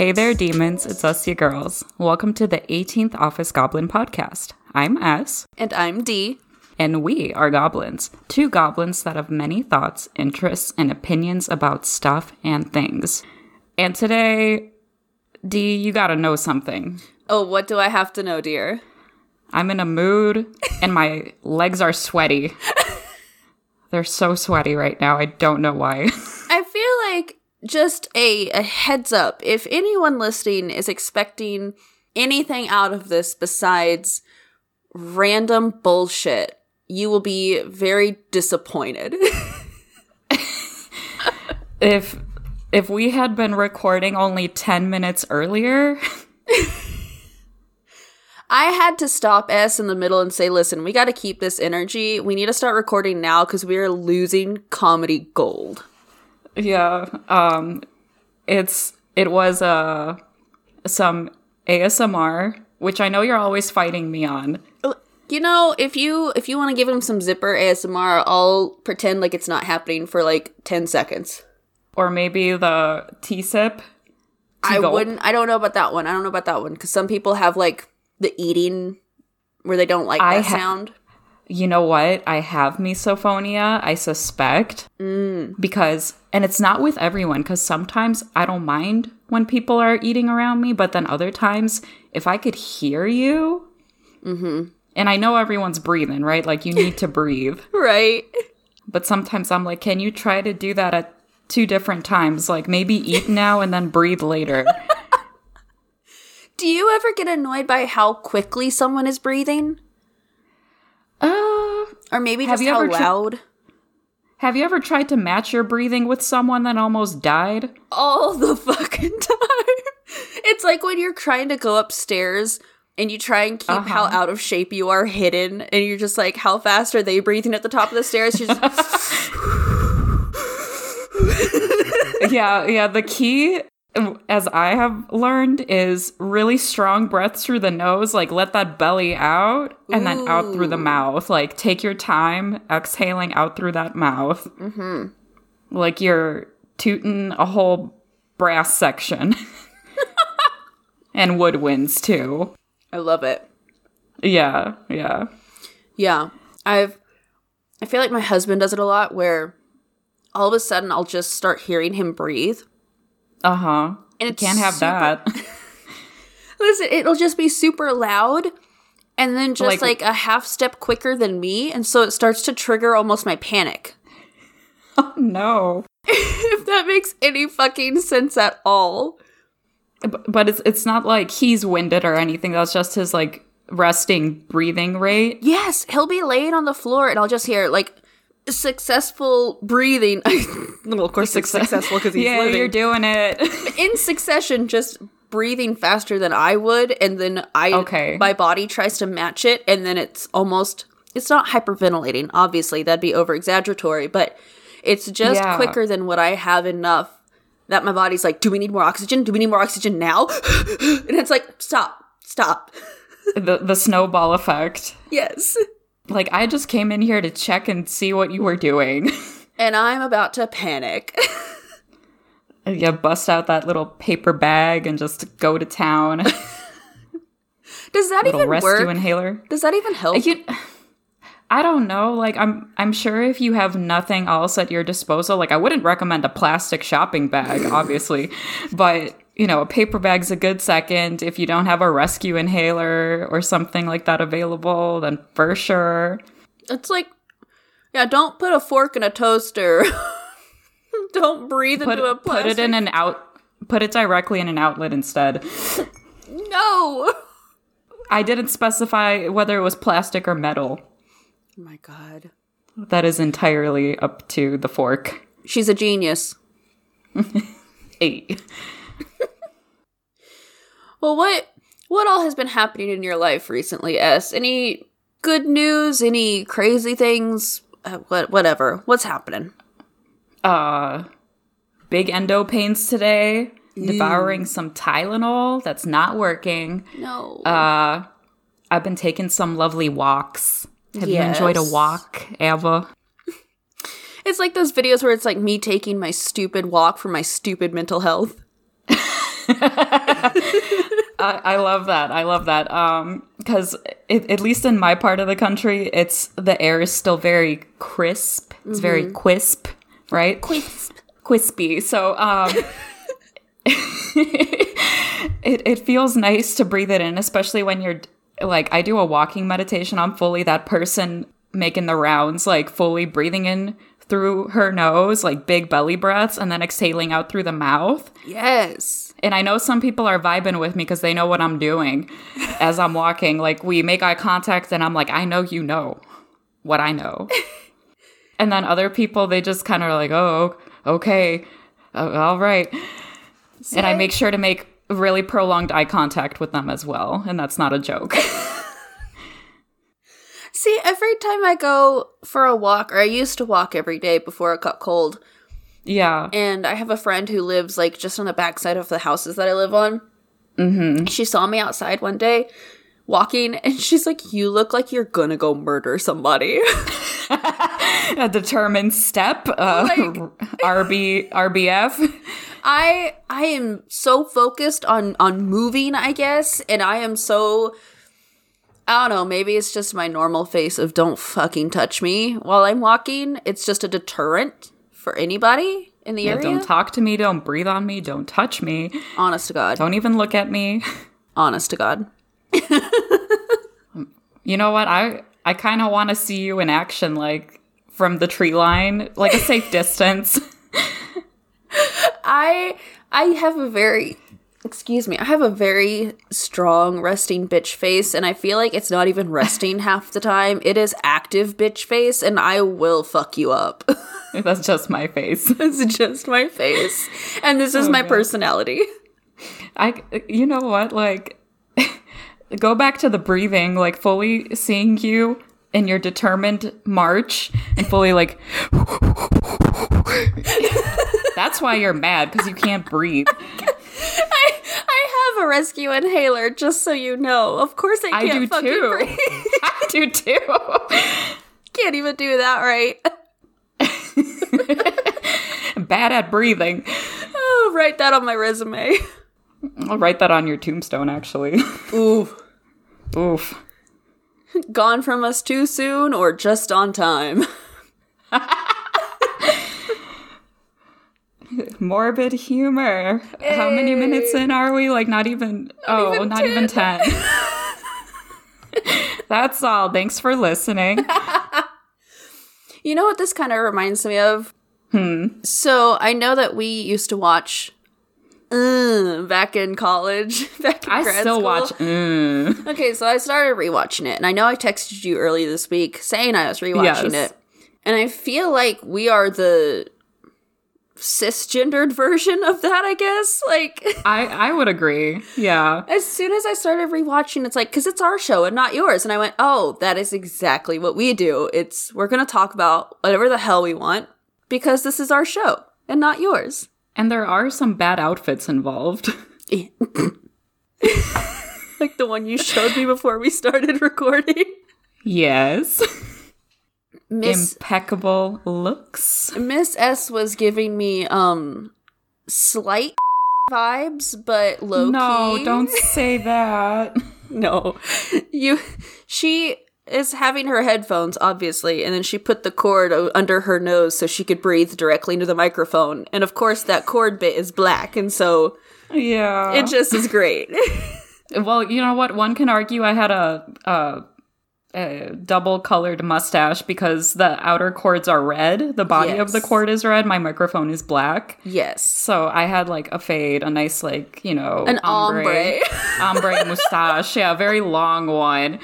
Hey there, demons. It's us, you girls. Welcome to the 18th Office Goblin podcast. I'm S, And I'm D. and we are goblins. Two goblins that have many thoughts, interests, and opinions about stuff and things. And today, D, you gotta know something. Oh, what do I have to know, dear? I'm in a mood, and my legs are sweaty. They're so sweaty right now. I don't know why. I feel like just a, a heads up if anyone listening is expecting anything out of this besides random bullshit, you will be very disappointed. if if we had been recording only 10 minutes earlier, I had to stop S in the middle and say, listen, we got to keep this energy. We need to start recording now because we are losing comedy gold. Yeah, um it's it was uh some ASMR, which I know you're always fighting me on. You know, if you if you want to give him some zipper ASMR, I'll pretend like it's not happening for like 10 seconds. Or maybe the T sip. I gulp. wouldn't. I don't know about that one. I don't know about that one because some people have like the eating where they don't like that I ha- sound. You know what? I have misophonia, I suspect. Mm. Because and it's not with everyone cuz sometimes I don't mind when people are eating around me, but then other times if I could hear you, mm-hmm. and I know everyone's breathing, right? Like you need to breathe. Right. But sometimes I'm like, can you try to do that at two different times? Like maybe eat now and then breathe later. Do you ever get annoyed by how quickly someone is breathing, uh, or maybe Have just you how ever tr- have you ever tried to match your breathing with someone that almost died? All the fucking time. It's like when you're trying to go upstairs and you try and keep how Uh-huh. out of shape you are hidden, and you're just like, how fast are they breathing at the top of the stairs? Yeah, yeah. The key, as I have learned, is really strong breaths through the nose. Like let that belly out and then out through the mouth. Like take your time exhaling out through that mouth. Mm-hmm. Like you're tooting a whole brass section. and woodwinds too. I love it. Yeah, yeah. Yeah. I've I feel like my husband does it a lot where all of a sudden I'll just start hearing him breathe. Uh huh. And it's Can't have super- that. Listen, it'll just be super loud and then just Like- like, a half step quicker than me and so it starts to trigger almost my panic. Oh, no. if that makes any fucking sense at all. B- But it's it's not like he's winded or anything. That's just his like resting breathing rate. Yes, he'll be laying on the floor and I'll just hear like successful breathing. well, of course, it's successful because he's yeah, living. you're doing it. in succession just breathing faster than I would and then I Okay. my body tries to match it and then it's almost it's not hyperventilating obviously that'd be over exaggeratory but it's just Yeah. quicker than what I have enough that my body's like do we need more oxygen do we need more oxygen now and it's like stop stop the the snowball effect. yes Like I just came in here to check and see what you were doing. and I'm about to panic yeah, bust out that little paper bag and just go to town. does that little even rescue work inhaler. does that even help You, I don't know. Like I'm I'm sure if you have nothing else at your disposal, like I wouldn't recommend a plastic shopping bag, obviously. but you know, a paper bag's a good second. If you don't have a rescue inhaler or something like that available, then for sure. It's like, yeah, don't put a fork in a toaster. don't breathe Put, into a put it in an out put it directly in an outlet instead. No. I didn't specify whether it was plastic or metal. Oh my god. That is entirely up to the fork. She's a genius. Eight. Well, what what all has been happening in your life recently, S? Any good news? Any crazy things? Uh, what whatever. What's happening? uh big endo pains today devouring some tylenol that's not working No. uh i've been taking some lovely walks have you enjoyed a walk ava it's like those videos where it's like me taking my stupid walk for my stupid mental health. I, I love that. I love that. Um, because at least in my part of the country, it's the air is still very crisp. It's very crisp, right? Quisp. Quispy. So, um, it it feels nice to breathe it in, especially when you're like I do a walking meditation. I'm fully that person making the rounds, like fully breathing in through her nose, like big belly breaths, and then exhaling out through the mouth. Yes. And I know some people are vibing with me because they know what I'm doing as I'm walking. Like we make eye contact, and I'm like, I know you know what I know. and then other people, they just kind of like, oh, okay, uh, all right. and I I- make sure to make really prolonged eye contact with them as well. And that's not a joke. See, every time I go for a walk, or I used to walk every day before it got cold, yeah. and I have a friend who lives like just on the backside of the houses that I live on. Mm-hmm. She saw me outside one day walking, and she's like, "You look like you're gonna go murder somebody." a determined step. Uh, Like- RB, RBF. I I am so focused on on moving, I guess, and I am so I don't know, maybe it's just my normal face of don't fucking touch me while I'm walking. It's just a deterrent for anybody in the Yeah, area. don't talk to me. Don't breathe on me. Don't touch me. Honest to God. Don't even look at me. Honest to God. You know what? I I kind of want to see you in action, like from the tree line, like a safe distance. I I have a very excuse me, I have a very strong resting bitch face and I feel like it's not even resting half the time. It is active bitch face and I will fuck you up. That's just my face. it's just my face. And this is oh, my God. personality. I, you know what? Like, go back to the breathing, like fully seeing you in your determined march and fully like. That's why you're mad because you can't breathe. I I have a rescue inhaler, just so you know. Of course I I can't do fucking too. breathe. I do too. can't even do that right. Bad at breathing. Oh, write that on my resume. I'll write that on your tombstone, actually. Ooh. Oof. Gone from us too soon or just on time? Morbid humor. How many minutes in are we? Like, not even. oh, even not even 10. That's all. Thanks for listening. You know what this kind of reminds me of? Hmm. So I know that we used to watch uh, back in college, back in I grad still school. watch. Mm. Okay, so I started rewatching it, and I know I texted you early this week saying I was rewatching Yes. it, and I feel like we are the cisgendered version of that. I guess, like I I would agree. Yeah. as soon as I started rewatching, it's like because it's our show and not yours, and I went, oh, that is exactly what we do. It's we're gonna talk about whatever the hell we want because this is our show and not yours. And there are some bad outfits involved. like the one you showed me before we started recording. yes. Miss Impeccable looks. Miss S was giving me um slight vibes, but low No, key. don't say that. no. You she is having her headphones obviously and then she put the cord o- under her nose so she could breathe directly into the microphone and of course that cord bit is black and so Yeah. it just is great Well, you know what? One can argue I had a, a, a double colored mustache because the outer cords are red. The body of the cord is red. My microphone is black. yes So I had like a fade, a nice like you know an ombre ombre mustache. Yeah, a very long one.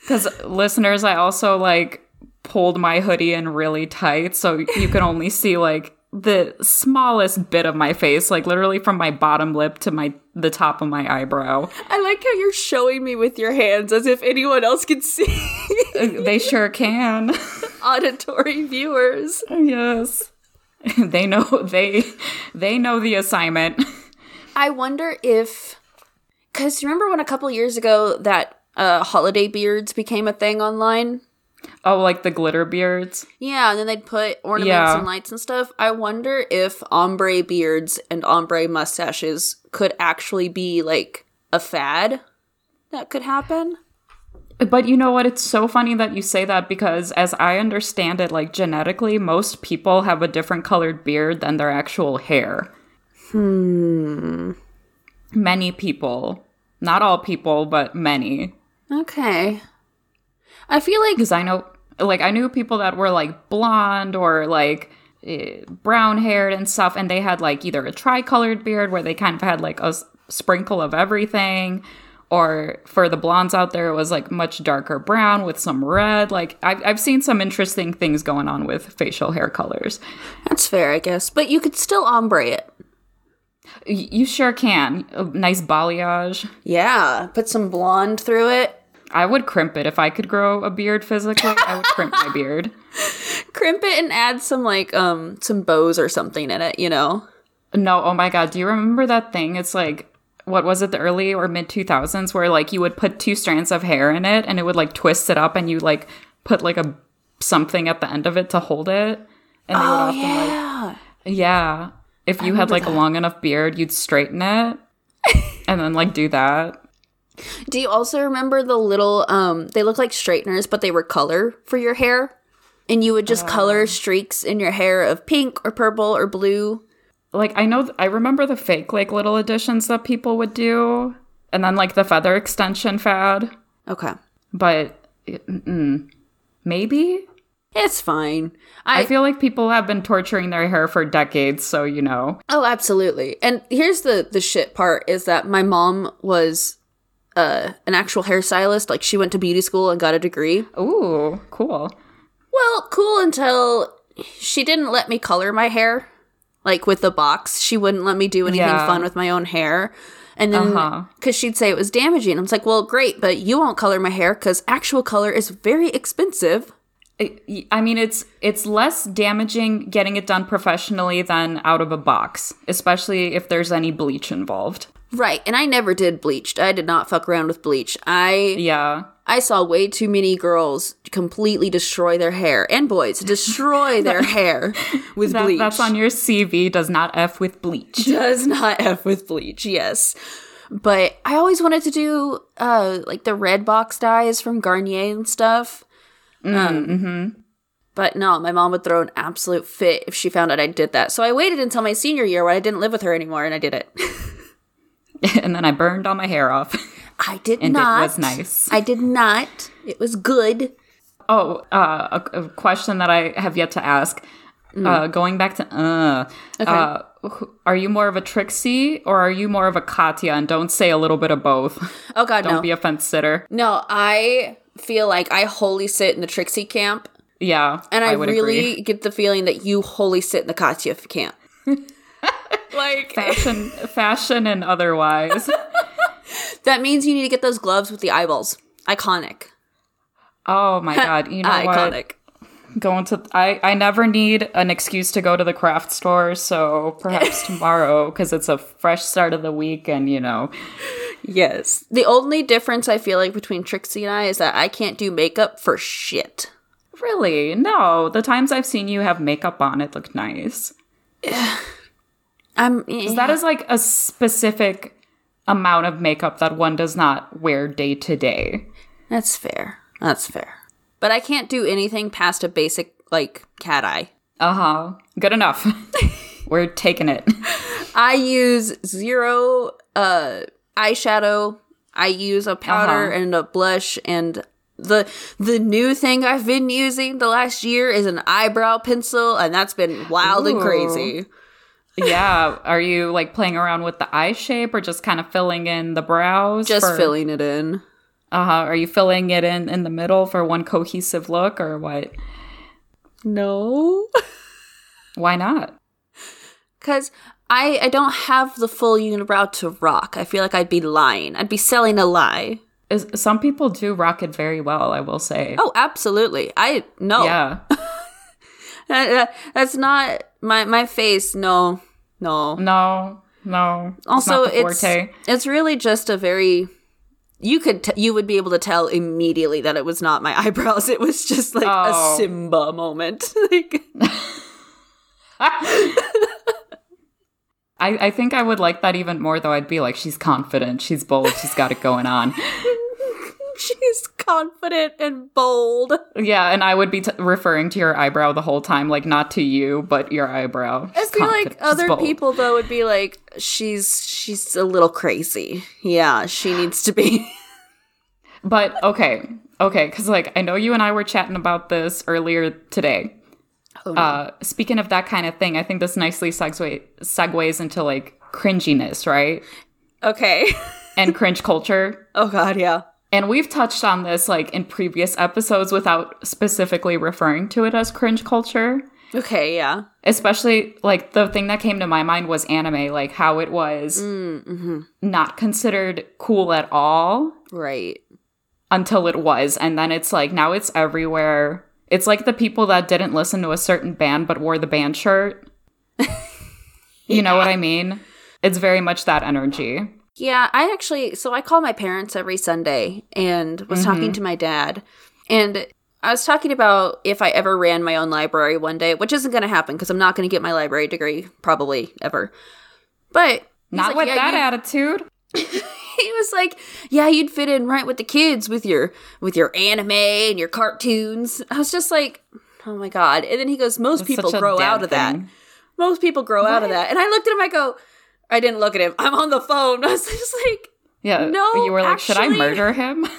Because listeners, I also like pulled my hoodie in really tight, so you can only see like the smallest bit of my face, like literally from my bottom lip to my the top of my eyebrow. I like how you're showing me with your hands as if anyone else could see they sure can. auditory viewers yes. They know they they know the assignment. I wonder if, because remember when a couple years ago that uh, holiday beards became a thing online? Oh, like the glitter beards. Yeah, and then they'd put ornaments Yeah. and lights and stuff. I wonder if ombre beards and ombre mustaches could actually be like a fad that could happen. But you know what? It's so funny that you say that because, as I understand it, like genetically, most people have a different colored beard than their actual hair. Hmm. Many people. Not all people, but many. Okay. I feel like Because I know, like, I knew people that were like blonde or like eh, brown haired and stuff, and they had like either a tricolored beard where they kind of had like a s- sprinkle of everything, or for the blondes out there, it was like much darker brown with some red. Like, I've, I've seen some interesting things going on with facial hair colors. that's fair, I guess, but you could still ombre it. Y- you sure can. A nice balayage. Yeah, put some blonde through it. I would crimp it if I could grow a beard physically. I would crimp my beard. Crimp it and add some like um some bows or something in it, you know. No, oh my god, do you remember that thing? It's like what was it, the early or mid 2000s where like you would put two strands of hair in it and it would like twist it up and you like put like a something at the end of it to hold it. And they would Oh often like yeah. yeah, if you had like a long enough beard, you'd straighten it and then like do that. Do you also remember the little um they look like straighteners but they were color for your hair? And you would just color streaks in your hair of pink or purple or blue. Like I know I remember the fake like little additions that people would do and then like the feather extension fad, Okay. but maybe It's fine. I I, feel like people have been torturing their hair for decades, so you know. oh absolutely. And here's the the shit part is that my mom was uh an actual hairstylist. Like she went to beauty school and got a degree. Ooh, cool. Well, cool until she didn't let me color my hair. Like with the box, she wouldn't let me do anything Yeah. fun with my own hair. And then, Uh-huh. because she'd say it was damaging, I was like, well, great, but you won't color my hair because actual color is very expensive. I I mean, it's it's less damaging getting it done professionally than out of a box, especially if there's any bleach involved. Right. And I never did bleached. I did not fuck around with bleach. I Yeah. I saw way too many girls completely destroy their hair and boys destroy their hair with That, bleach. that's on your CV. Does not f with bleach. does not f with bleach yes but i always wanted to do uh like the red box dyes from garnier and stuff um, but no my mom would throw an absolute fit if she found out i did that so i waited until my senior year when i didn't live with her anymore and i did it and then I burned all my hair off. i did not. And it was nice. i did not it was good Oh, uh, a, a question that I have yet to ask. Uh, going back to uh, uh, are you more of a Trixie or are you more of a Katya? And don't say a little bit of both. oh god don't no be a fence sitter. no i feel like i wholly sit in the trixie camp Yeah, and i, would really agree. get the feeling that you wholly sit in the katya camp like fashion, fashion, and otherwise. That means you need to get those gloves with the eyeballs. Iconic. Oh my god! You know what? Going to I I never need an excuse to go to the craft store. So perhaps tomorrow, because it's a fresh start of the week, and you know, Yes. The only difference I feel like between Trixie and I is that I can't do makeup for shit. really, no. The times I've seen you have makeup on, it looked nice. I'm eh. That is like a specific amount of makeup that one does not wear day to day. That's fair. That's fair. But I can't do anything past a basic like cat eye. Uh huh. Good enough. We're taking it. I use zero uh eyeshadow. I use a powder Uh-huh. and a blush and the the new thing I've been using the last year is an eyebrow pencil and that's been wild and crazy. Yeah. Are you like playing around with the eye shape or just kind of filling in the brows? Just for- filling it in. Uh huh. Are you filling it in in the middle for one cohesive look or what? No. Why not? Because I, I don't have the full unibrow to rock. I feel like I'd be lying. I'd be selling a lie. Is, some people do rock it very well. I will say. Oh, absolutely. I no. Yeah. That- that- that's not my my face. No, no. No. No. Also, the it's it's really just a very you could t- you would be able to tell immediately that it was not my eyebrows. It was just like Oh. a Simba moment. like I, I think I would like that even more, though. I'd be like, she's confident, she's bold, she's got it going on. she's confident and bold. Yeah, and I would be t- referring to your eyebrow the whole time, like not to you, but your eyebrow. I She's feel like other people though would be like, she's she's a little crazy. Yeah, she needs to be. But okay, okay, because like I know you and I were chatting about this earlier today. Oh, no. Uh, speaking of that kind of thing, I think this nicely segue- segues into like cringiness, right? okay. And cringe culture. oh God, yeah. And we've touched on this like in previous episodes without specifically referring to it as cringe culture. Okay, yeah. Especially like the thing that came to my mind was anime, like how it was Mm-hmm. not considered cool at all Right. until it was. And then it's like now it's everywhere. It's like the people that didn't listen to a certain band but wore the band shirt. You know what I mean? It's very much that energy. Yeah, I actually so I call my parents every Sunday and was talking mm-hmm. to my dad and I was talking about if I ever ran my own library one day, which isn't going to happen because I'm not going to get my library degree probably ever. But Not like, with "Yeah, that you-" attitude. he was like, "Yeah, you'd fit in right with the kids with your with your anime and your cartoons." I was just like, "Oh my god!" And then he goes, "Most It's people grow out of that. Most people grow out of that." And I looked at him. I go, "I didn't look at him. I'm on the phone." I was just like, Yeah. No, You were like, should I murder him?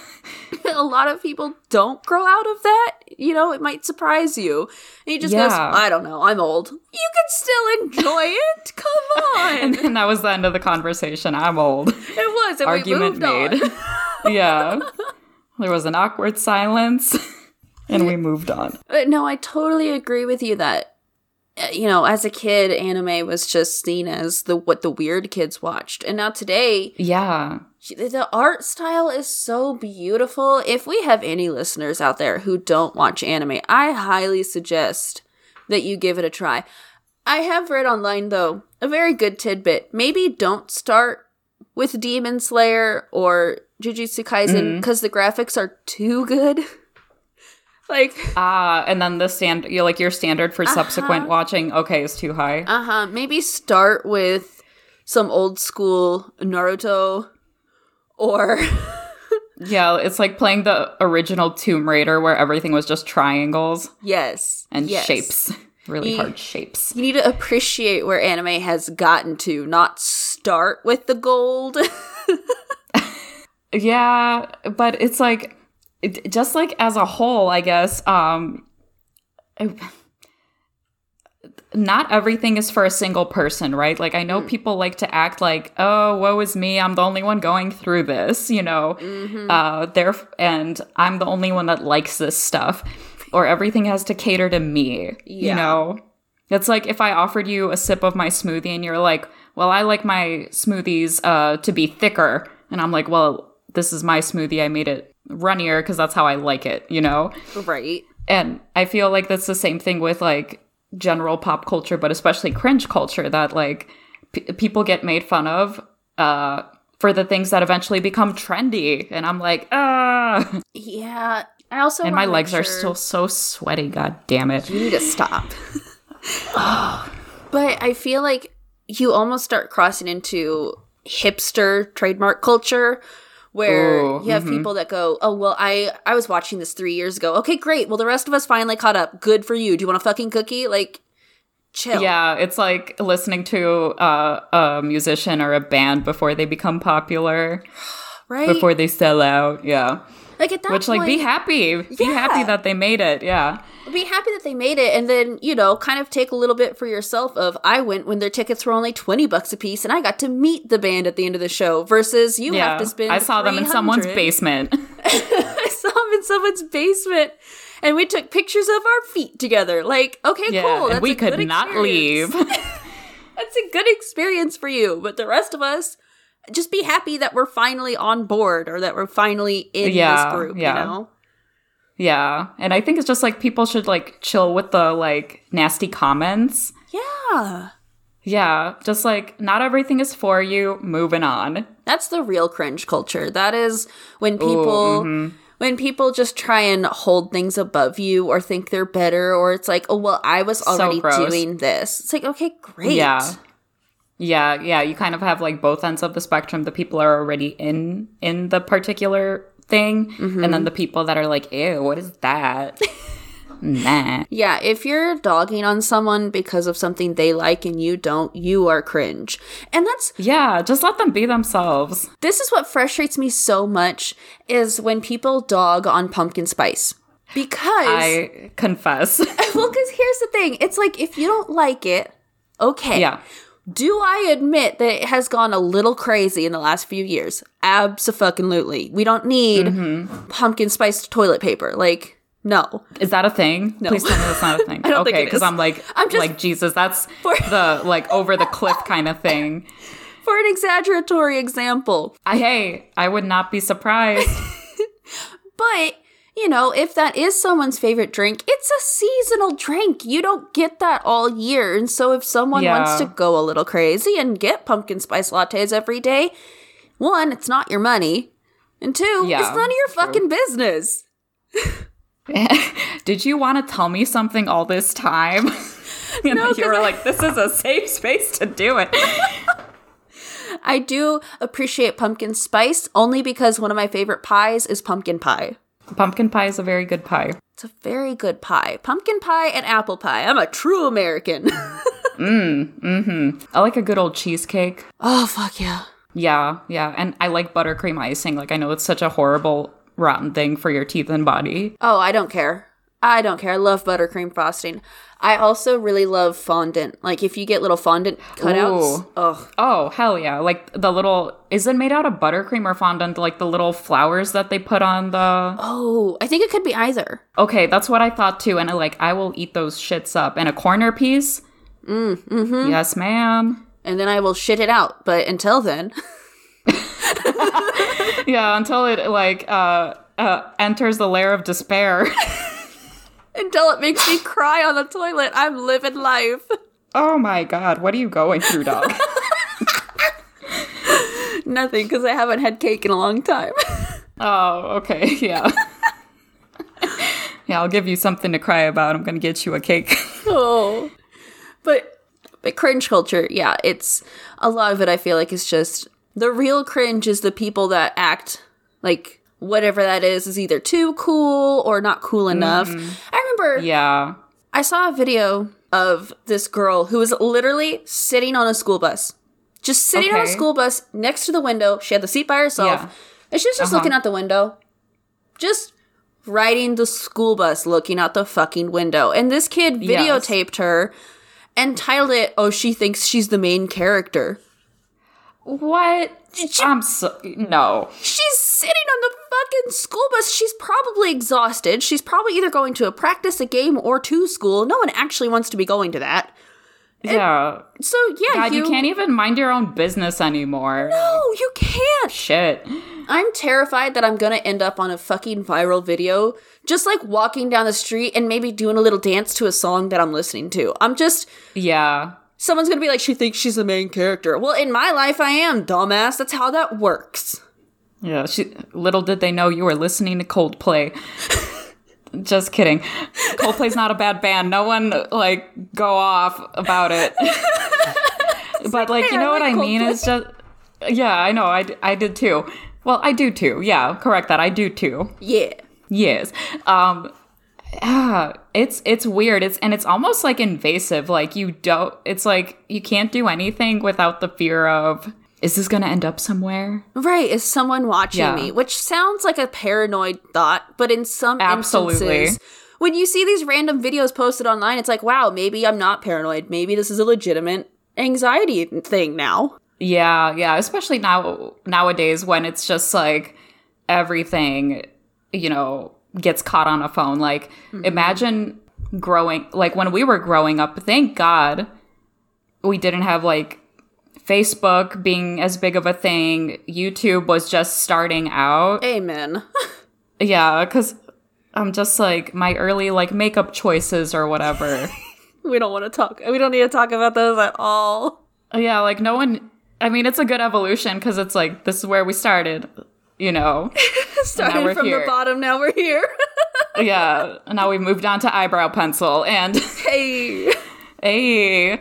"A lot of people don't grow out of that. You know, it might surprise you." And he just goes, "I don't know. I'm old. You can still enjoy it. Come on." and then that was the end of the conversation. I'm old. it was. Argument we moved made. yeah. There was an awkward silence. And we moved on. No, I totally agree with you that Uh, you know, as a kid, anime was just seen as the what the weird kids watched, and now today, Yeah. the art style is so beautiful. If we have any listeners out there who don't watch anime, I highly suggest that you give it a try. I have read online though a very good tidbit. Maybe don't start with Demon Slayer or Jujutsu Kaisen mm-hmm. because the graphics are too good. like Ah, and then the stand, you like your standard for subsequent Uh-huh. watching. Okay, is too high. Uh huh. Maybe start with some old school Naruto or yeah, it's like playing the original Tomb Raider where everything was just triangles yes and yes. shapes, really Ye- hard shapes. You need to appreciate where anime has gotten to, not start with the gold. Yeah, but it's like it, just like as a whole, I guess. Um, not everything is for a single person, right? Like I know people like to act like, "Oh, woe is me! I'm the only one going through this," you know. Uh, there and I'm the only one that likes this stuff, or everything has to cater to me. You know, it's like if I offered you a sip of my smoothie and you're like, "Well, I like my smoothies uh, to be thicker," and I'm like, "Well, this is my smoothie. I made it runnier because that's how I like it," you know. right. And I feel like that's the same thing with like general pop culture, but especially cringe culture that like p- people get made fun of uh, for the things that eventually become trendy. And I'm like, ah. Yeah. I also And my legs are still so sweaty. God damn it. You need to stop. but I feel like you almost start crossing into hipster trademark culture where Ooh, you have people that go, "Oh, well, I I was watching this 3 years ago. Okay, great. Well, the rest of us finally caught up. Good for you. Do you want a fucking cookie?" Like chill. Yeah, it's like listening to uh, a musician or a band before they become popular, right? before they sell out. Yeah. Like at that Which, like, be point- happy. Be happy that they made it. Yeah. be happy that they made it and then you know kind of take a little bit for yourself of i went when their tickets were only 20 bucks a piece and i got to meet the band at the end of the show versus you yeah. have to spend I saw them in someone's basement. i saw them in someone's basement and we took pictures of our feet together like okay Yeah, cool that's we could not leave. that's a good experience for you but the rest of us just be happy that we're finally on board or that we're finally in Yeah, this group yeah. you know yeah. And I think it's just like people should like chill with the like nasty comments. yeah Yeah, just like not everything is for you, moving on. That's the real cringe culture. That is when people mm-hmm. when people just try and hold things above you or think they're better or it's like, "Oh, well, I was already gross. doing this." It's like, "Okay, great." Yeah. Yeah, yeah, you kind of have like both ends of the spectrum. The people are already in in the particular thing, and then mm-hmm. the people that are like, "Ew, what is that?" nah. Yeah, if you're dogging on someone because of something they like and you don't, you are cringe. And that's Yeah, just let them be themselves. this is what frustrates me so much is when people dog on pumpkin spice. Because I confess. well, because here's the thing. It's like if you don't like it, okay. yeah. Do I admit that it has gone a little crazy in the last few years? Absolutely. We don't need Mm-hmm. pumpkin spice toilet paper. Like, no. Is that a thing? No. Please tell me that's not a thing. I don't okay, because. I'm like, I'm just- like Jesus, that's For- the like over the cliff kind of thing. For an exaggeratory example, I, hey, I would not be surprised. But, you know, if that is someone's favorite drink, it's a seasonal drink. You don't get that all year. And so if someone wants to go a little crazy and get pumpkin spice lattes every day, one, it's not your money. And two, Yeah, it's none of your true. fucking business. Did you want to tell me something all this time? you know, you were I- like, this is a safe space to do it. I do appreciate pumpkin spice only because one of my favorite pies is pumpkin pie. Pumpkin pie is a very good pie. It's a very good pie. Pumpkin pie and apple pie. I'm a true American. Mm, mm-hmm. I like a good old cheesecake. oh, fuck yeah. Yeah, yeah. And I like buttercream icing. Like, I know it's such a horrible, rotten thing for your teeth and body. Oh, I don't care. I don't care. I love buttercream frosting. I also really love fondant. Like if you get little fondant cutouts. Ooh. Oh, Oh, hell yeah. Like the little, is it made out of buttercream or fondant? Like the little flowers that they put on the. oh, I think it could be either. Okay, that's what I thought too. And like, I will eat those shits up. And a corner piece? Mm, mm-hmm. Yes, ma'am. And then I will shit it out. But until then, Yeah, until it like uh, uh enters the lair of despair. until it makes me cry on the toilet, I'm living life. oh my god, what are you going through, dog? Nothing, because I haven't had cake in a long time. oh, okay, yeah. yeah, I'll give you something to cry about. I'm gonna get you a cake. oh, but but cringe culture, yeah, it's a lot of it. I feel like is just the real cringe is the people that act like whatever that is is either too cool or not cool enough. I remember yeah. I saw a video of this girl who was literally sitting on a school bus. Just sitting on a school bus next to the window. She had the seat by herself. Yeah. And she was just Uh-huh. looking out the window. Just riding the school bus looking out the fucking window. And this kid Yes. videotaped her and titled it, Oh, she thinks she's the main character. What? I'm so no. She's sitting on the fucking school bus. She's probably exhausted. She's probably either going to a practice, a game, or to school. No one actually wants to be going to that. Yeah. So yeah, God, you, can't even mind your own business anymore. No, you can't. Shit. I'm terrified that I'm gonna end up on a fucking viral video, just like walking down the street and maybe doing a little dance to a song that I'm listening to. I'm just Yeah. someone's gonna be like, she thinks she's the main character. Well, in my life, I am, dumbass. That's how that works. Yeah, she, little did they know you were listening to Coldplay. Just kidding. Coldplay's not a bad band. No one like go off about it. but like, hey, you know I what I mean? It's just yeah, I know. I, I did too. Well, I do too. Yeah, correct that. I do too. Yeah. Yes. Um it's it's weird. It's and it's almost like invasive. Like you don't it's like you can't do anything without the fear of is this going to end up somewhere? Right, is someone watching Yeah. me? Which sounds like a paranoid thought, but in some Absolutely. instances, when you see these random videos posted online, it's like, wow, maybe I'm not paranoid. Maybe this is a legitimate anxiety thing now. Yeah, yeah, especially now nowadays when it's just like everything, you know, gets caught on a phone. Like mm-hmm. imagine growing like when we were growing up, thank God we didn't have like Facebook being as big of a thing. YouTube was just starting out. Amen. Yeah, cuz I'm just like my early like makeup choices or whatever. We don't want to talk. We don't need to talk about those at all. Yeah, like no one. I mean, it's a good evolution because it's like this is where we started. You know, Started from here. the bottom, now we're here. yeah. Now we moved on to eyebrow pencil and hey. hey.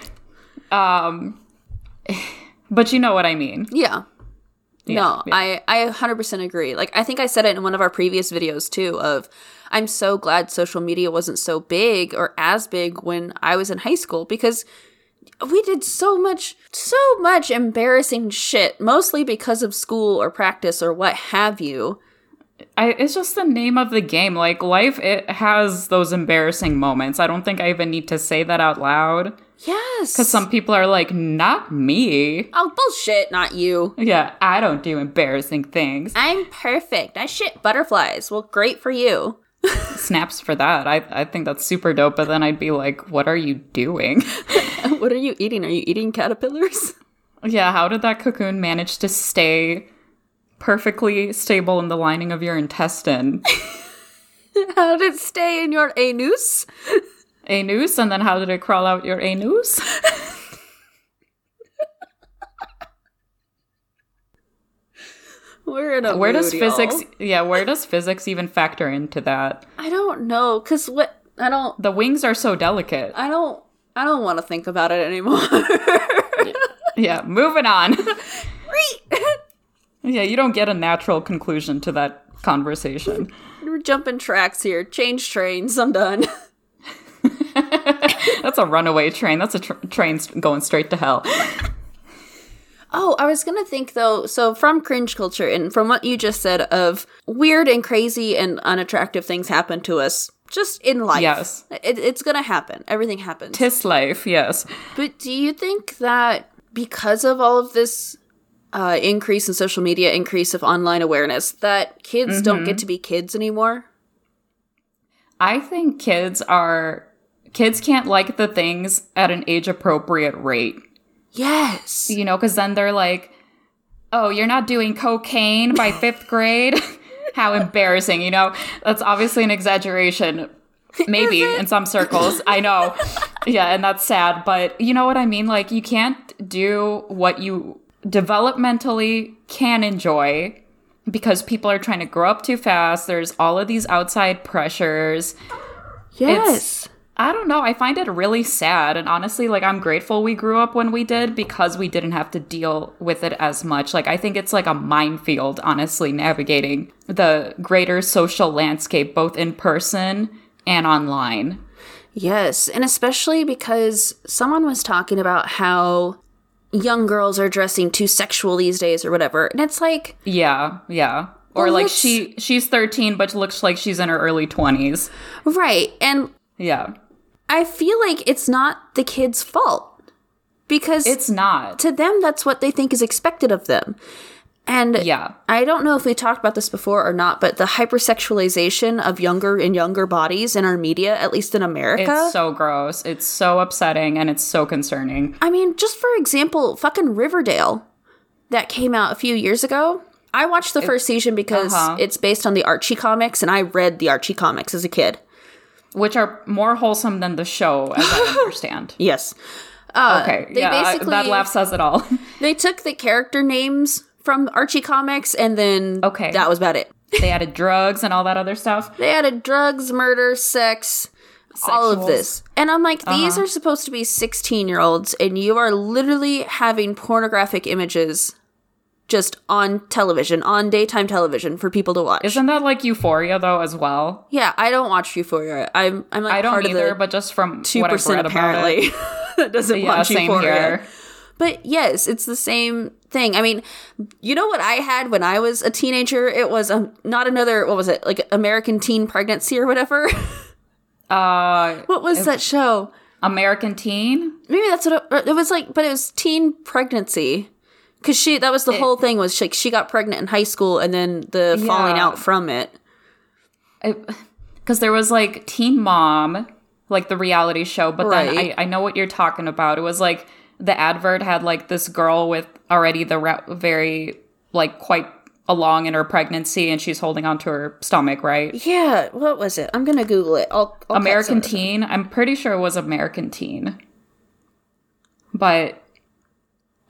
Um, but you know what I mean. Yeah. Yeah, no, yeah. I I 100% agree. Like I think I said it in one of our previous videos too of I'm so glad social media wasn't so big or as big when I was in high school because we did so much so much embarrassing shit mostly because of school or practice or what have you. I, it's just the name of the game. Like life, it has those embarrassing moments. I don't think I even need to say that out loud Yes. because some people are like, "Not me." Oh bullshit, not you. Yeah, I don't do embarrassing things. I'm perfect. I shit butterflies. Well, great for you. Snaps for that. I I think that's super dope. But then I'd be like, "What are you doing?" what are you eating? Are you eating caterpillars? yeah, how did that cocoon manage to stay perfectly stable in the lining of your intestine? How did it stay in your anus? anus, and then how did it crawl out your anus? We're in a Where does mood, y'all. physics? Yeah, where does physics even factor into that? I don't know, cause what I don't, The wings are so delicate. I don't, I don't want to think about it anymore. Yeah, moving on. yeah, you don't get a natural conclusion to that conversation. We're jumping tracks here. Change trains. I'm done. That's a runaway train. That's a tr- train going straight to hell. Oh, I was gonna think though. So from cringe culture and from what you just said of weird and crazy and unattractive things happen to us just in life. Yes. it, it's gonna happen. Everything happens. Tis life, yes. But do you think that because of all of this uh, increase in social media, increase of online awareness, that kids don't get to be kids anymore? I think kids are kids can't like the things at an age appropriate rate. Yes. You know, because then they're like, "Oh, you're not doing cocaine by fifth grade." How embarrassing! You know, that's obviously an exaggeration. Maybe in some circles, I know. Yeah, and that's sad, but you know what I mean. Like, you can't do what you developmentally can enjoy because people are trying to grow up too fast. There's all of these outside pressures. Yes. I don't know. I find it really sad. And honestly, like, I'm grateful we grew up when we did because we didn't have to deal with it as much. Like, I think it's like a minefield, honestly, navigating the greater social landscape, both in person and online. Yes, and especially because someone was talking about how young girls are dressing too sexual these days or whatever. And it's like, Yeah, yeah. Or Well, like she she's 13 but looks like she's in her early 20s. right. And Yeah. I feel like it's not the kid's fault because It's not. to them, that's what they think is expected of them. And Yeah. I don't know if we talked about this before or not, but the hypersexualization of younger and younger bodies in our media, at least in America. It's so gross. It's so upsetting and it's so concerning. I mean, just for example, fucking Riverdale that came out a few years ago. I watched the first season because uh-huh. it's based on the Archie comics, and I read the Archie comics as a kid. Which are more wholesome than the show, as I understand. Yes. Uh, Okay. They yeah, I- that laugh says it all. they took the character names from Archie comics, and then Okay. that was about it. they added drugs and all that other stuff. They added drugs, murder, sex, all of this. And I'm like, Uh-huh. these are supposed to be 16 year olds, and you are literally having pornographic images just on television, on daytime television for people to watch. Isn't that like Euphoria though as well? yeah, I don't watch Euphoria. I'm I'm like I don't part either, but just from two percent read about it. apparently that doesn't Yeah, watch same Euphoria. here. But yes, it's the same thing. I mean, you know what I had when I was a teenager? It was um, not another what was it like American Teen Pregnancy or whatever. Uh, what was that show? American Teen. Maybe that's what it, it was like, but it was teen pregnancy. Cause she, that was the whole thing was she, she got pregnant in high school and then the falling out from it. Because there was like Teen Mom, like the reality show, but then I, I know what you're talking about. It was like the advert had like this girl with already the ra- very like quite along in her pregnancy and she's holding onto her stomach, right? Yeah, what was it? I'm gonna Google it. I'll, I'll American Teen. I'm pretty sure it was American Teen. But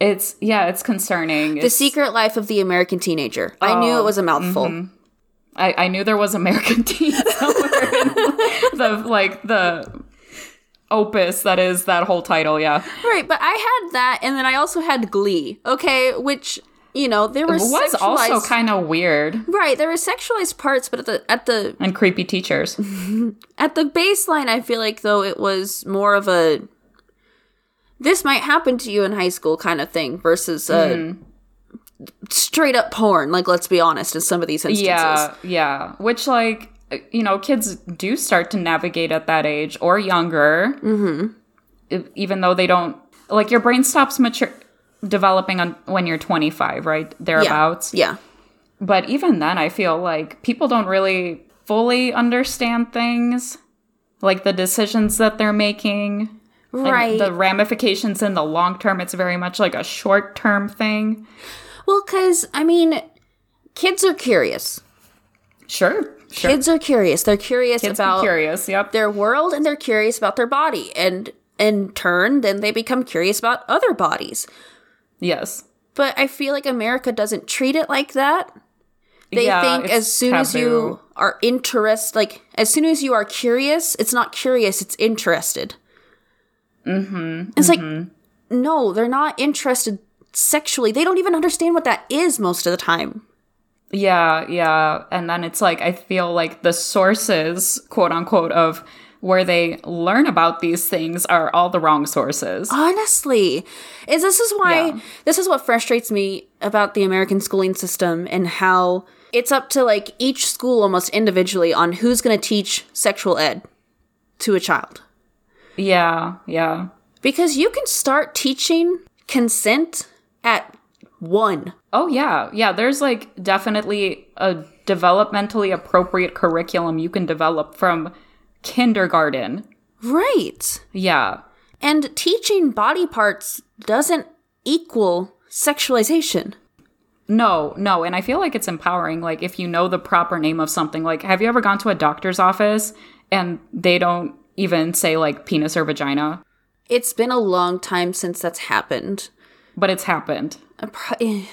it's yeah, it's concerning. The It's- Secret Life of the American Teenager. I knew Oh, it was a mouthful. Mm-hmm. I, I knew there was American Teen somewhere in the like the opus that is that whole title, yeah. Right, but I had that, and then I also had Glee. Okay, which you know there were It was also kind of weird right. There were sexualized parts, but at the at the and creepy teachers. at the baseline, I feel like though it was more of a this might happen to you in high school kind of thing versus uh, straight up porn. Like, let's be honest, in some of these instances. Yeah, yeah. Which, like, you know, kids do start to navigate at that age or younger. Mm-hmm. Even though they don't, like, your brain stops mature developing on when you're 25, right? Thereabouts. Yeah. But even then, I feel like people don't really fully understand things, like the decisions that they're making. Right. the ramifications in the long term, it's very much like a short term thing. well, because I mean, kids are curious. Sure. Sure. Kids are curious. They're curious Kids about curious. Yep. their world and they're curious about their body. And in turn, then they become curious about other bodies. Yes. But I feel like America doesn't treat it like that. They Yeah, think as soon as you are interest, like as soon as you are curious, it's not curious, it's interested. Mm-hmm. It's like no, they're not interested sexually. They don't even understand what that is most of the time. Yeah, yeah. And then it's like, I feel like the sources, quote unquote, of where they learn about these things are all the wrong sources. Honestly, is this is why Yeah. this is what frustrates me about the American schooling system and how it's up to like each school almost individually on who's going to teach sexual ed to a child. Yeah, yeah. Because you can start teaching consent at 1. Oh, yeah, yeah. There's like definitely a developmentally appropriate curriculum you can develop from kindergarten. Right. Yeah. And teaching body parts doesn't equal sexualization. No, no. And I feel like it's empowering. Like, if you know the proper name of something, like, have you ever gone to a doctor's office and they don't even say like penis or vagina? It's been a long time since that's happened. But it's happened. Pro- eh,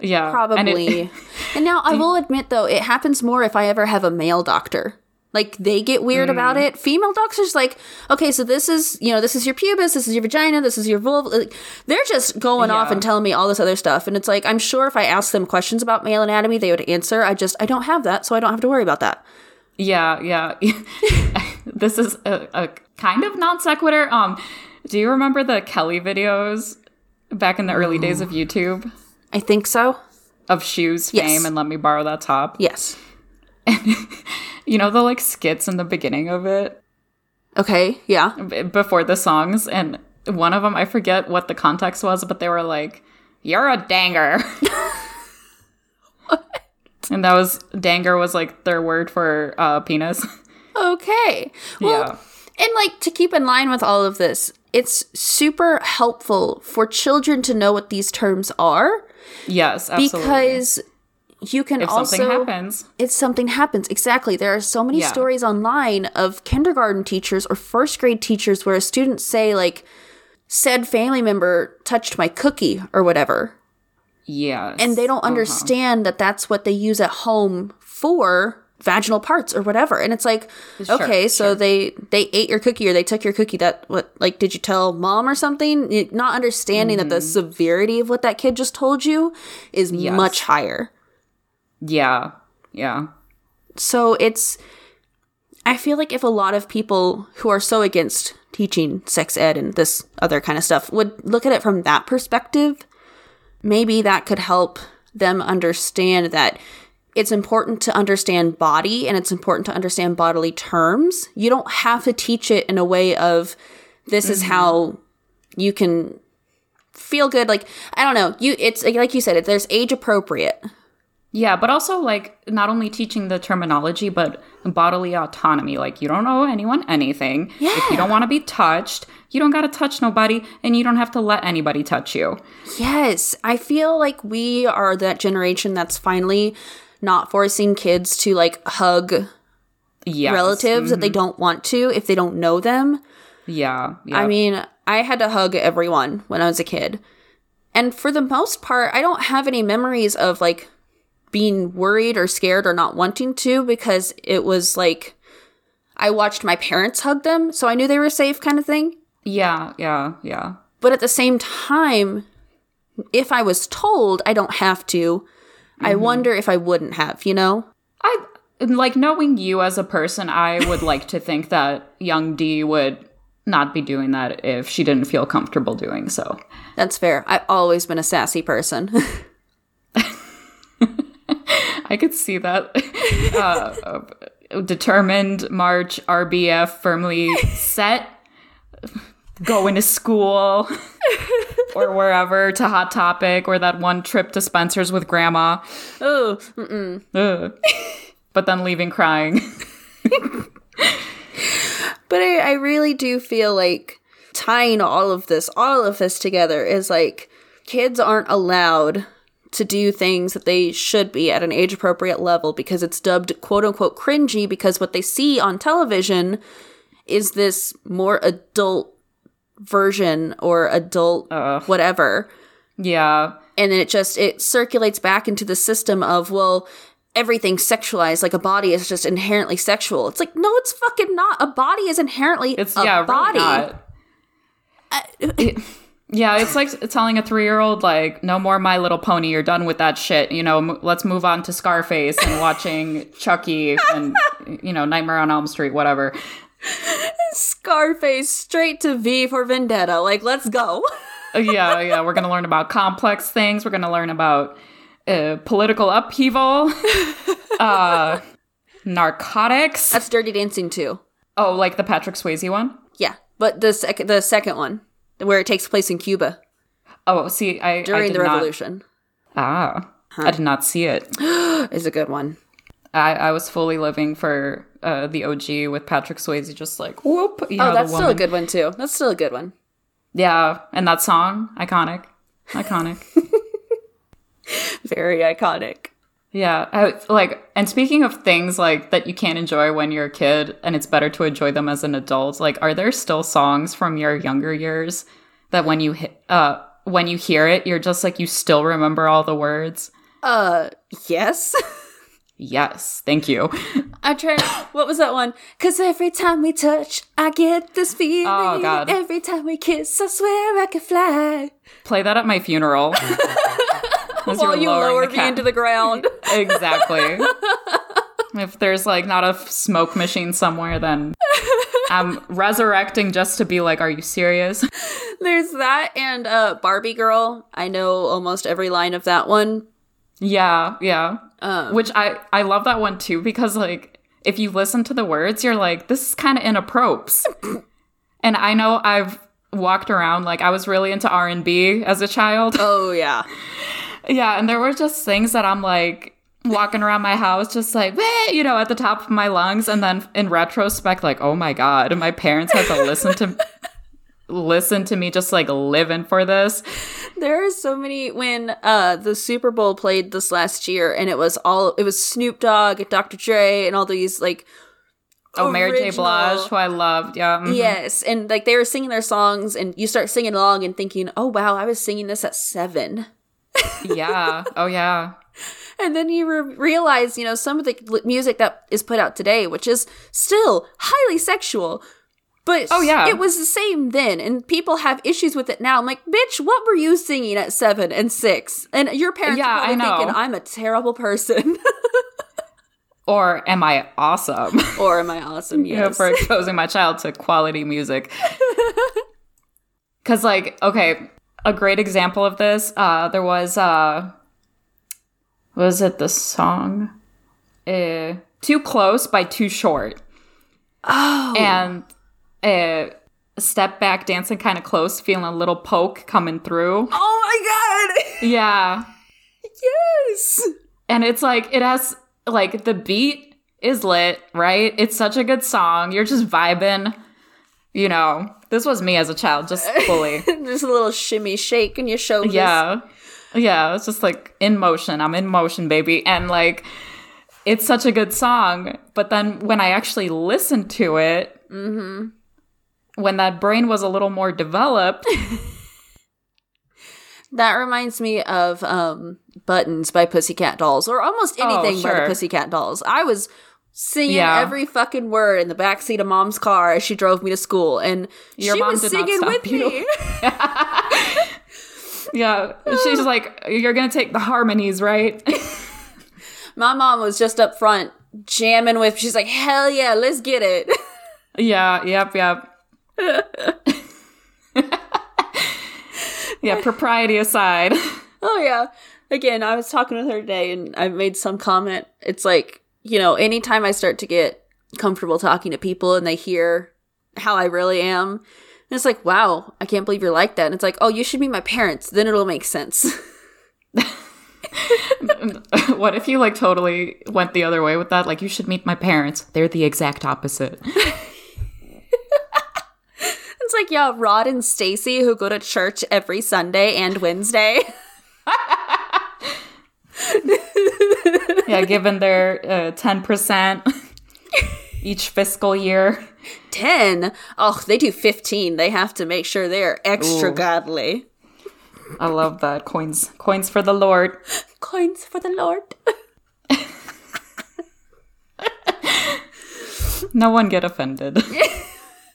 Yeah. And Probably. it- And, now I will admit though, it happens more if I ever have a male doctor. Like they get weird about Mm. it. Female doctors like, okay, so this is you know this is your pubis, this is your vagina, this is your vulva. Like, they're just going off and telling me all this other stuff, and it's like I'm sure if I asked them questions about male anatomy, they would answer. I just I don't have that, so I don't have to worry about that. yeah, yeah. this is a, a kind of non sequitur. Um, do you remember the Kelly videos back in the early days of YouTube I think so. of shoes Yes. fame and let me borrow that top? Yes. And, you know the like skits in the beginning of it Okay. Yeah. b- before the songs, and one of them I forget what the context was, but they were like, "You're a danger." And that was danger was like their word for uh, penis. Okay. Well, yeah. And like to keep in line with all of this, it's super helpful for children to know what these terms are. Yes, absolutely. because you can if also something happens, it's something happens. Exactly. There are so many Yeah. stories online of kindergarten teachers or first grade teachers where students say like said family member touched my cookie or whatever. Yes, and they don't Uh-huh. understand that that's what they use at home for vaginal parts or whatever. And it's like Sure, okay so they they ate your cookie or they took your cookie that what like did you tell mom or something? Not understanding that Mm-hmm. the severity of what that kid just told you is Yes. much higher. Yeah, yeah, so it's i feel like if a lot of people who are so against teaching sex ed and this other kind of stuff would look at it from that perspective maybe that could help them understand that it's important to understand body and it's important to understand bodily terms you don't have to teach it in a way of this is mm-hmm. how you can feel good like i don't know you it's like you said it there's age appropriate Yeah, but also like not only teaching the terminology, but bodily autonomy. Like you don't owe anyone anything. Yeah. If you don't want to be touched, you don't got to touch nobody, and you don't have to let anybody touch you. Yes, I feel like we are that generation that's finally not forcing kids to like hug Yes. relatives that they mm-hmm. don't want to if they don't know them. Yeah. yeah. I mean, I had to hug everyone when I was a kid. And for the most part, I don't have any memories of like being worried or scared or not wanting to because it was like I watched my parents hug them, so I knew they were safe kind of thing. yeah, yeah, yeah. But at the same time, if I was told I don't have to, I wonder if I wouldn't have, you know? I like knowing you as a person. I would like to think that young D would not be doing that if she didn't feel comfortable doing so. That's fair. I've always been a sassy person. I could see that. uh, determined, March, RBF, firmly set, going to school or wherever to Hot Topic or that one trip to Spencer's with Grandma. oh, but then leaving crying. But I, I really do feel like tying all of this, all of this together is like kids aren't allowed to do things that they should be at an age appropriate level because it's dubbed quote unquote cringy because what they see on television is this more adult version or adult whatever Yeah. and then it just it circulates back into the system of well everything's sexualized like a body is just inherently sexual it's like no it's fucking not a body is inherently It's a yeah, body really not. yeah, it's like telling a three-year-old like, "No more My Little Pony. You're done with that shit." You know, m- let's move on to Scarface and watching Chucky and you know Nightmare on Elm Street, whatever. Scarface straight to v for vendetta like let's go yeah, yeah, we're gonna learn about complex things. We're gonna learn about uh, political upheaval, uh, narcotics. that's dirty dancing too Oh, like the Patrick Swayze one. yeah but the sec- the second one where it takes place in cuba Oh, see, I I during did the not- revolution Ah, I did not see it. it. is a good one I, I was fully living for uh, the OG with Patrick Swayze, just like whoop. You oh that's still a good one too that's still a good one Yeah, and that song, iconic, iconic. very iconic yeah, I, like, and speaking of things like that you can't enjoy when you're a kid, and it's better to enjoy them as an adult. Like, are there still songs from your younger years that when you hit, uh when you hear it, you're just like you still remember all the words? uh yes Yes, thank you. I'm trying. What was that one? Cause every time we touch, I get this feeling. Oh, God. Every time we kiss, I swear I can fly. Play that at my funeral. While you lower me into the ground. Exactly. if there's like not a smoke machine somewhere, then I'm resurrecting just to be like, are you serious? There's that and uh, Barbie Girl. I know almost every line of that one. Yeah, yeah. Um, Which I I love that one too because like if you listen to the words, you're like, this is kind of inappropriate. and I know I've walked around like I was really into R and B as a child. oh yeah. Yeah, and there were just things that I'm like walking around my house just like, "Wah," you know, at the top of my lungs and then in retrospect like, "Oh my god, my parents had to listen to listen to me just like living for this." There are so many when uh the Super Bowl played this last year, and it was all it was Snoop Dogg, Dr. Dre, and all these like Oh, Mary J. Blige, who I loved. Yeah. mhm. Yes, and like they were singing their songs, and you start singing along and thinking, "Oh wow, I was singing this at seven. Yeah. Oh yeah. And then you re- realize, you know, some of the music that is put out today, which is still highly sexual, but Oh, yeah. it was the same then, and people have issues with it now. I'm like, bitch, what were you singing at seven and six? And your parents Yeah, are probably thinking, I'm a terrible person, Or am I awesome? or am I awesome? you know, for exposing my child to quality music. Cause like, okay, a great example of this, uh, there was uh was it the song? Uh Too Close by Too Short. oh, And uh step back dancing kind of close, feeling a little poke coming through. oh my god, Yeah. yes. and it's like it has like the beat is lit, right? It's such a good song. You're just vibing. You know, this was me as a child, just fully. Just a little shimmy shake in your shoulders. Yeah. Yeah, it's just like in motion. I'm in motion, baby. And like it's such a good song. But then when I actually listened to it, when that brain was a little more developed, That reminds me of um, Buttons by Pussycat Dolls, or almost anything by the Oh. Pussycat Dolls. I was singing Yeah. every fucking word in the backseat of mom's car as she drove me to school, and Your she mom was singing with you. me. yeah, she's like, You're gonna take the harmonies, right? My mom was just up front jamming with. She's like, "Hell yeah, let's get it." yeah, yep, yep. Yeah, propriety aside. Oh yeah. Again, I was talking with her today and I made some comment. It's like, you know, anytime I start to get comfortable talking to people and they hear how I really am, and it's like, wow, I can't believe you're like that. And it's like, oh, you should be my parents. Then it'll make sense. what if you like totally went the other way with that? Like, you should meet my parents. They're the exact opposite. it's like, yeah, Rod and Stacy who go to church every Sunday and Wednesday. yeah, given their uh, 10% each fiscal year. 10. Oh, they do 15. They have to make sure they're extra Ooh. godly. I love that. Coins coins for the Lord. Coins for the Lord. No one get offended.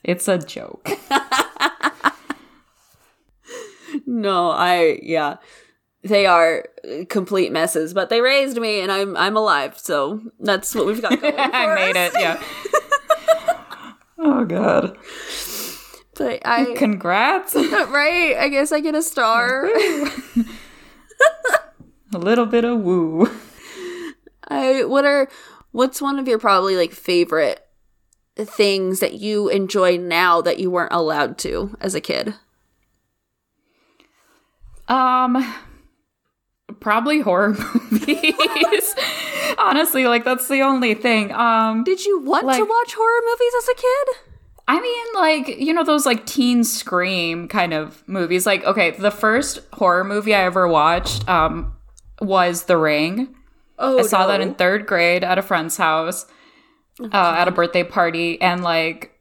it's a joke. No, I yeah. They are complete messes, but they raised me and I'm I'm alive. So that's what we've got going for I made us. it, yeah. oh god. But I Congrats. right, I guess I get a star. a little bit of woo. I what are what's one of your probably like favorite things that you enjoy now that you weren't allowed to as a kid? Um probably horror movies. Honestly, like that's the only thing. Um Did you want to watch horror movies as a kid? I mean, like, you know, those like teen scream kind of movies. Like, okay, the first horror movie I ever watched um, was The Ring. Oh, I saw that in third grade at a friend's house uh, at a birthday party and like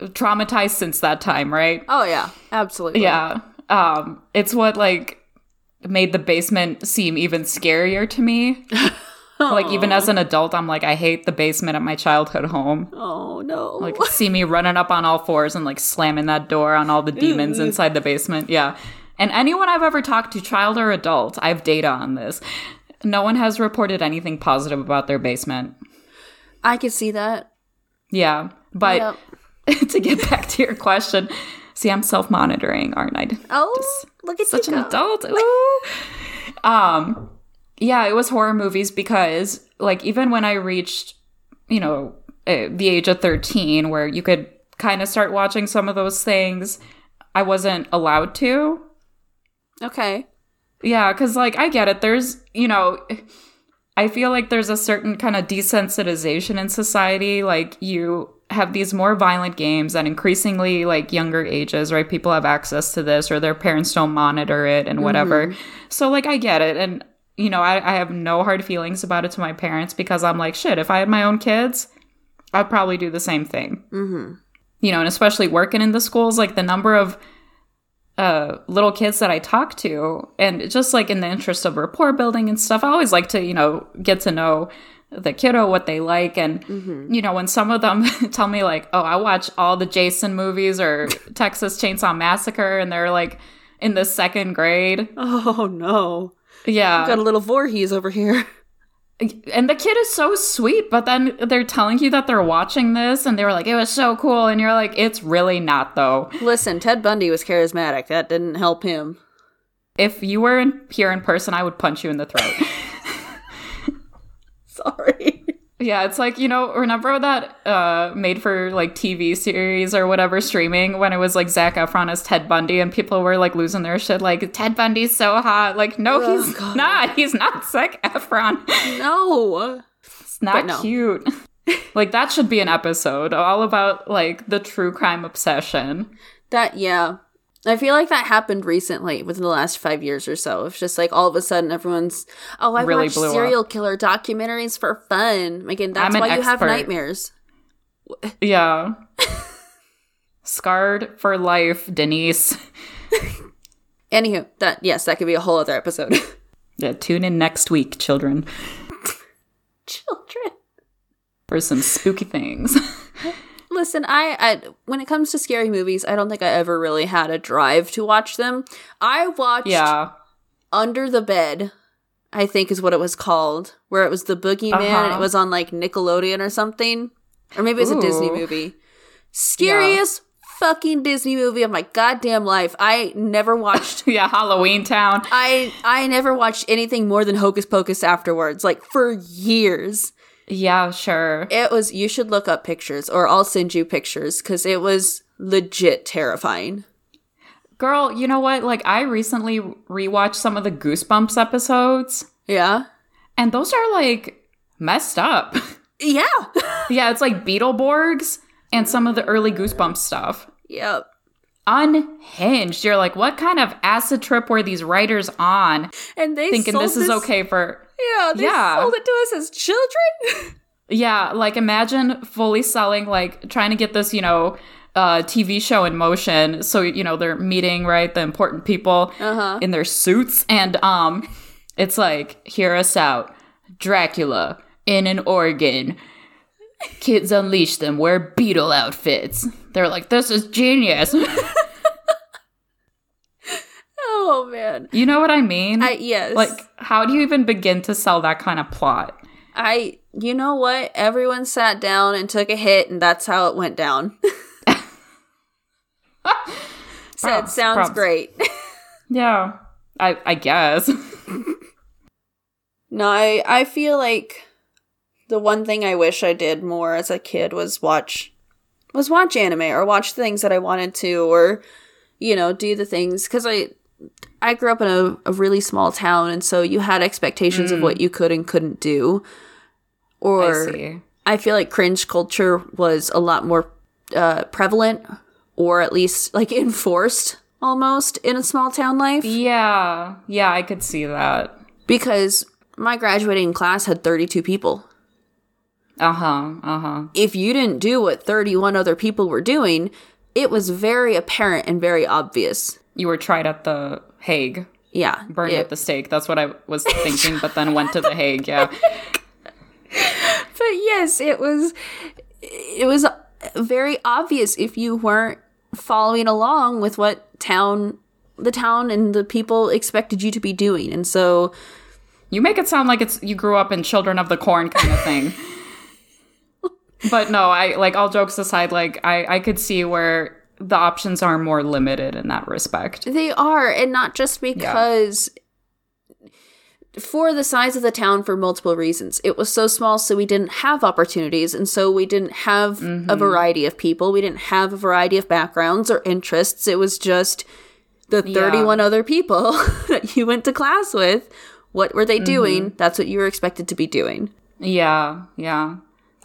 traumatized since that time, right? Oh yeah, absolutely. Yeah. Um, it's what like made the basement seem even scarier to me. like, even as an adult, I'm like, I hate the basement at my childhood home. Oh no. like see me running up on all fours and like slamming that door on all the demons inside the basement. Yeah. And anyone I've ever talked to, child or adult, I have data on this. No one has reported anything positive about their basement. I could see that. Yeah. But Yep. to get back to your question, see, I'm self monitoring, aren't I? Oh, look at Such an go. adult. Ooh. Um, yeah, it was horror movies because, like, even when I reached, you know, uh, the age of 13, where you could kind of start watching some of those things, I wasn't allowed to. Okay. Yeah, because, like, I get it. There's, you know, I feel like there's a certain kind of desensitization in society. Like, you have these more violent games at increasingly, like, younger ages, right? People have access to this or their parents don't monitor it and whatever. So, like, I get it. And, you know, I, I have no hard feelings about it to my parents because I'm like, shit, if I had my own kids, I'd probably do the same thing. Mm-hmm. You know, and especially working in the schools, like, the number of uh, little kids that I talk to, and just like in the interest of rapport building and stuff, I always like to, you know, get to know the kiddo, what they like. And, mm-hmm. you know, when some of them tell me, like, oh, I watch all the Jason movies or Texas Chainsaw Massacre, and they're like in the second grade. Oh no. Yeah. Got a little Voorhees over here. And the kid is so sweet, but then they're telling you that they're watching this and they were like, it was so cool. And you're like, it's really not, though. Listen, Ted Bundy was charismatic. That didn't help him. If you were in, here in person, I would punch you in the throat. Sorry. Yeah, it's like, you know, remember that uh made for like TV series or whatever streaming when it was like Zac Efron as Ted Bundy and people were like losing their shit like Ted Bundy's so hot. Like, no, Oh, he's God. not. He's not Zac Efron. No. It's not no. cute. like that should be an episode all about like the true crime obsession. That yeah. I feel like that happened recently within the last five years or so. It's just like all of a sudden everyone's oh I Really watch blew up. serial killer documentaries for fun. Again, that's why you have nightmares. Yeah. Scarred for life, Denise. Anywho, that yes, that could be a whole other episode. Yeah, tune in next week, children, Children. for some spooky things. Listen, I, I when it comes to scary movies, I don't think I ever really had a drive to watch them. I watched yeah. Under the Bed, I think is what it was called, where it was the boogeyman and it Uh-huh. was on like Nickelodeon or something. Or maybe it it's a Disney movie. Scariest fucking Disney movie of my goddamn life. I never watched Yeah, Halloween Town. I I never watched anything more than Hocus Pocus afterwards, like for years. Yeah, sure. It was you should look up pictures or I'll send you pictures cuz it was legit terrifying. Girl, you know what? Like, I recently rewatched some of the Goosebumps episodes, Yeah. and those are like messed up. Yeah. yeah, it's like Beetleborgs and some of the early Goosebumps stuff. yep. Unhinged. You're like, what kind of acid trip were these writers on? And they Thinking sold this is okay for. Yeah, they Yeah. sold it to us as children. Yeah, like imagine fully selling, like trying to get this, you know, uh, TV show in motion. So, you know, they're meeting, right, the important people Uh-huh. in their suits. And um, it's like, hear us out. Dracula in an organ. Kids unleash them, wear beetle outfits. They're like, this is genius. oh man. you know what I mean? I yes. like, how do you even begin to sell that kind of plot? I you know what? Everyone sat down and took a hit and that's how it went down. Said Props, sounds props. great. Yeah, I, I guess. no, I I feel like the one thing I wish I did more as a kid was watch was watch anime or watch things that I wanted to or you know, do the things cuz I I grew up in a, a really small town and so you had expectations of what you could and couldn't do. Or I. I feel like cringe culture was a lot more uh, prevalent, or at least like enforced almost in a small town life. Yeah, yeah, I could see that. Because my graduating class had 32 people. Uh huh, uh huh. If you didn't do what 31 other people were doing, it was very apparent and very obvious. You were tried at the Hague, Yeah. burned it- at the stake. That's what I was thinking, but then went to the Hague. Yeah, But yes, it was it was very obvious if you weren't following along with what town the town and the people expected you to be doing. And so you make it sound like it's you grew up in Children of the Corn kind of thing. but no, I like all jokes aside, like I I could see where the options are more limited in that respect. they are and not just because for the size of the town for multiple reasons. It was so small so we didn't have opportunities and so we didn't have a mm-hmm. variety of people. We didn't have a variety of backgrounds or interests. It was just the 31 other people that you went to class with. What were they mm-hmm. doing? That's what you were expected to be doing. Yeah, yeah.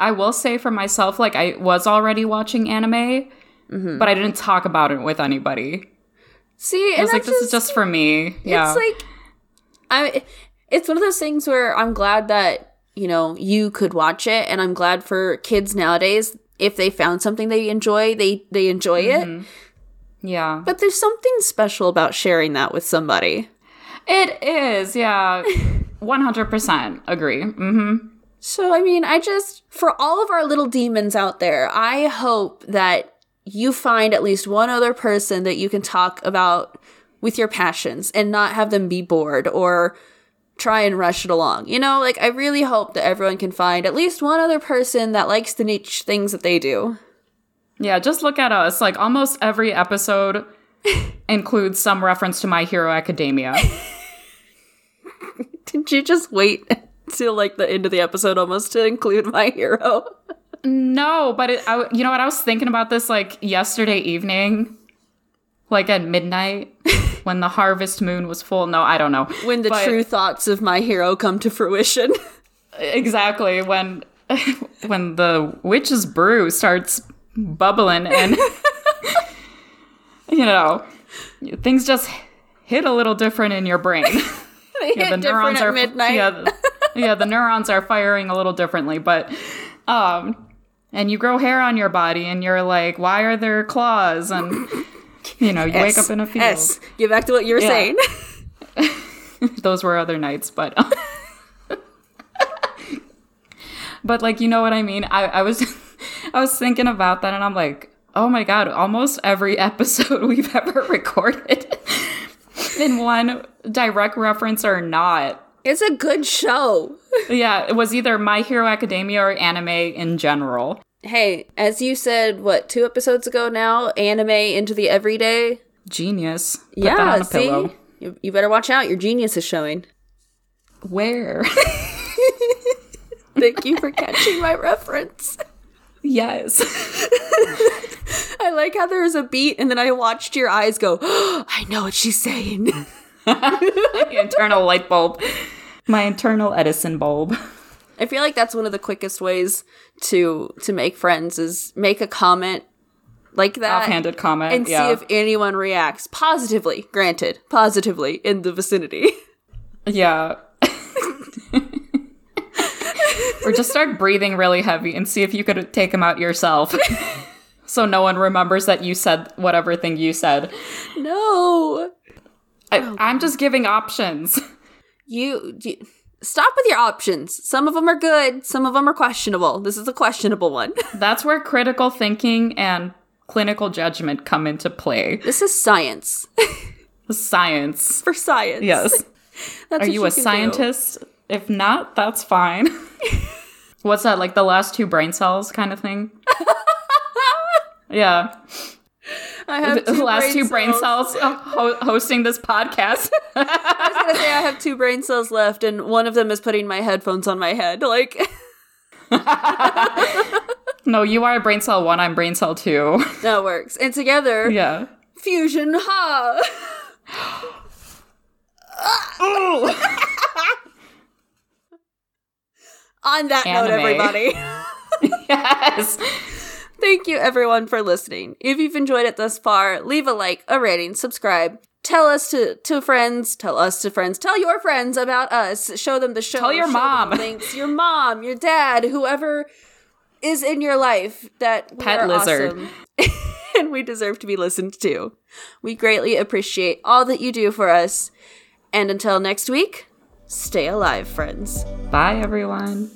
I will say for myself, like I was already watching anime, but I didn't talk about it with anybody. See, I was like, this is just for me. Yeah. It's like I it's one of those things where I'm glad that, you know, you could watch it and I'm glad for kids nowadays if they found something they enjoy, they they enjoy it. yeah. But there's something special about sharing that with somebody. It is, yeah. 100% agree. hmm So, I mean, I just, for all of our little demons out there, I hope that you find at least one other person that you can talk about with your passions and not have them be bored or try and rush it along. You know, like, I really hope that everyone can find at least one other person that likes the niche things that they do. Yeah, just look at us. Like almost every episode includes some reference to My Hero Academia. Did you just wait till like the end of the episode almost to include my hero. No, but it, I, you know what? I was thinking about this like yesterday evening, like at midnight when the harvest moon was full. No, I don't know. When the But- true thoughts of my hero come to fruition. exactly when when the witch's brew starts bubbling and you know things just hit a little different in your brain. they yeah, hit different at are midnight. Yeah, the, yeah, the neurons are firing a little differently, but um, and you grow hair on your body, and you're like, why are there claws? And you know, you wake up in a field. S. Get back to what you were Yeah. saying. Those were other nights, but. but like you know what I mean. I, I was I was thinking about that, and I'm like, oh my god, almost every episode we've ever recorded in one direct reference or not It's a good show. Yeah, it was either My Hero Academia or anime in general. Hey, as you said, what, two episodes ago now, anime into the everyday? Genius. Put yeah, that on a see? pillow. You, you better watch out. Your genius is showing. Where? Thank you for catching my reference. yes. I like how there was a beat and then I watched your eyes go, I know what she's saying. internal light bulb. My internal Edison bulb. I feel like that's one of the quickest ways to to make friends is make a comment like that Offhanded comment. and yeah. see if anyone reacts positively. Granted, positively in the vicinity. yeah. or just start breathing really heavy and see if you could take them out yourself. so no one remembers that you said whatever thing you said. no. I, oh, I'm just giving options. You, you stop with your options. Some of them are good, some of them are questionable. This is a questionable one. That's where critical thinking and clinical judgment come into play. this is science. Science. For science. Yes. That's Are what you a can do. scientist? If not, that's fine. What's that, like the last two brain cells kind of thing? yeah. I have The last brain two brain cells. cells ho- hosting this podcast. I was gonna say I have two brain cells left, and one of them is putting my headphones on my head. Like, no, you are brain cell one, I'm brain cell two. that works. And together, yeah. fusion, ha! on that note, everybody. Yes. Thank you, everyone, for listening. If you've enjoyed it thus far, leave a like, a rating, subscribe. Tell us to, to friends, tell us to friends, tell your friends about us, show them the show. Tell your mom. links, your mom, your dad, whoever is in your life that we Pet are lizard. awesome. and we deserve to be listened to. We greatly appreciate all that you do for us. And until next week, stay alive, friends. Bye, everyone.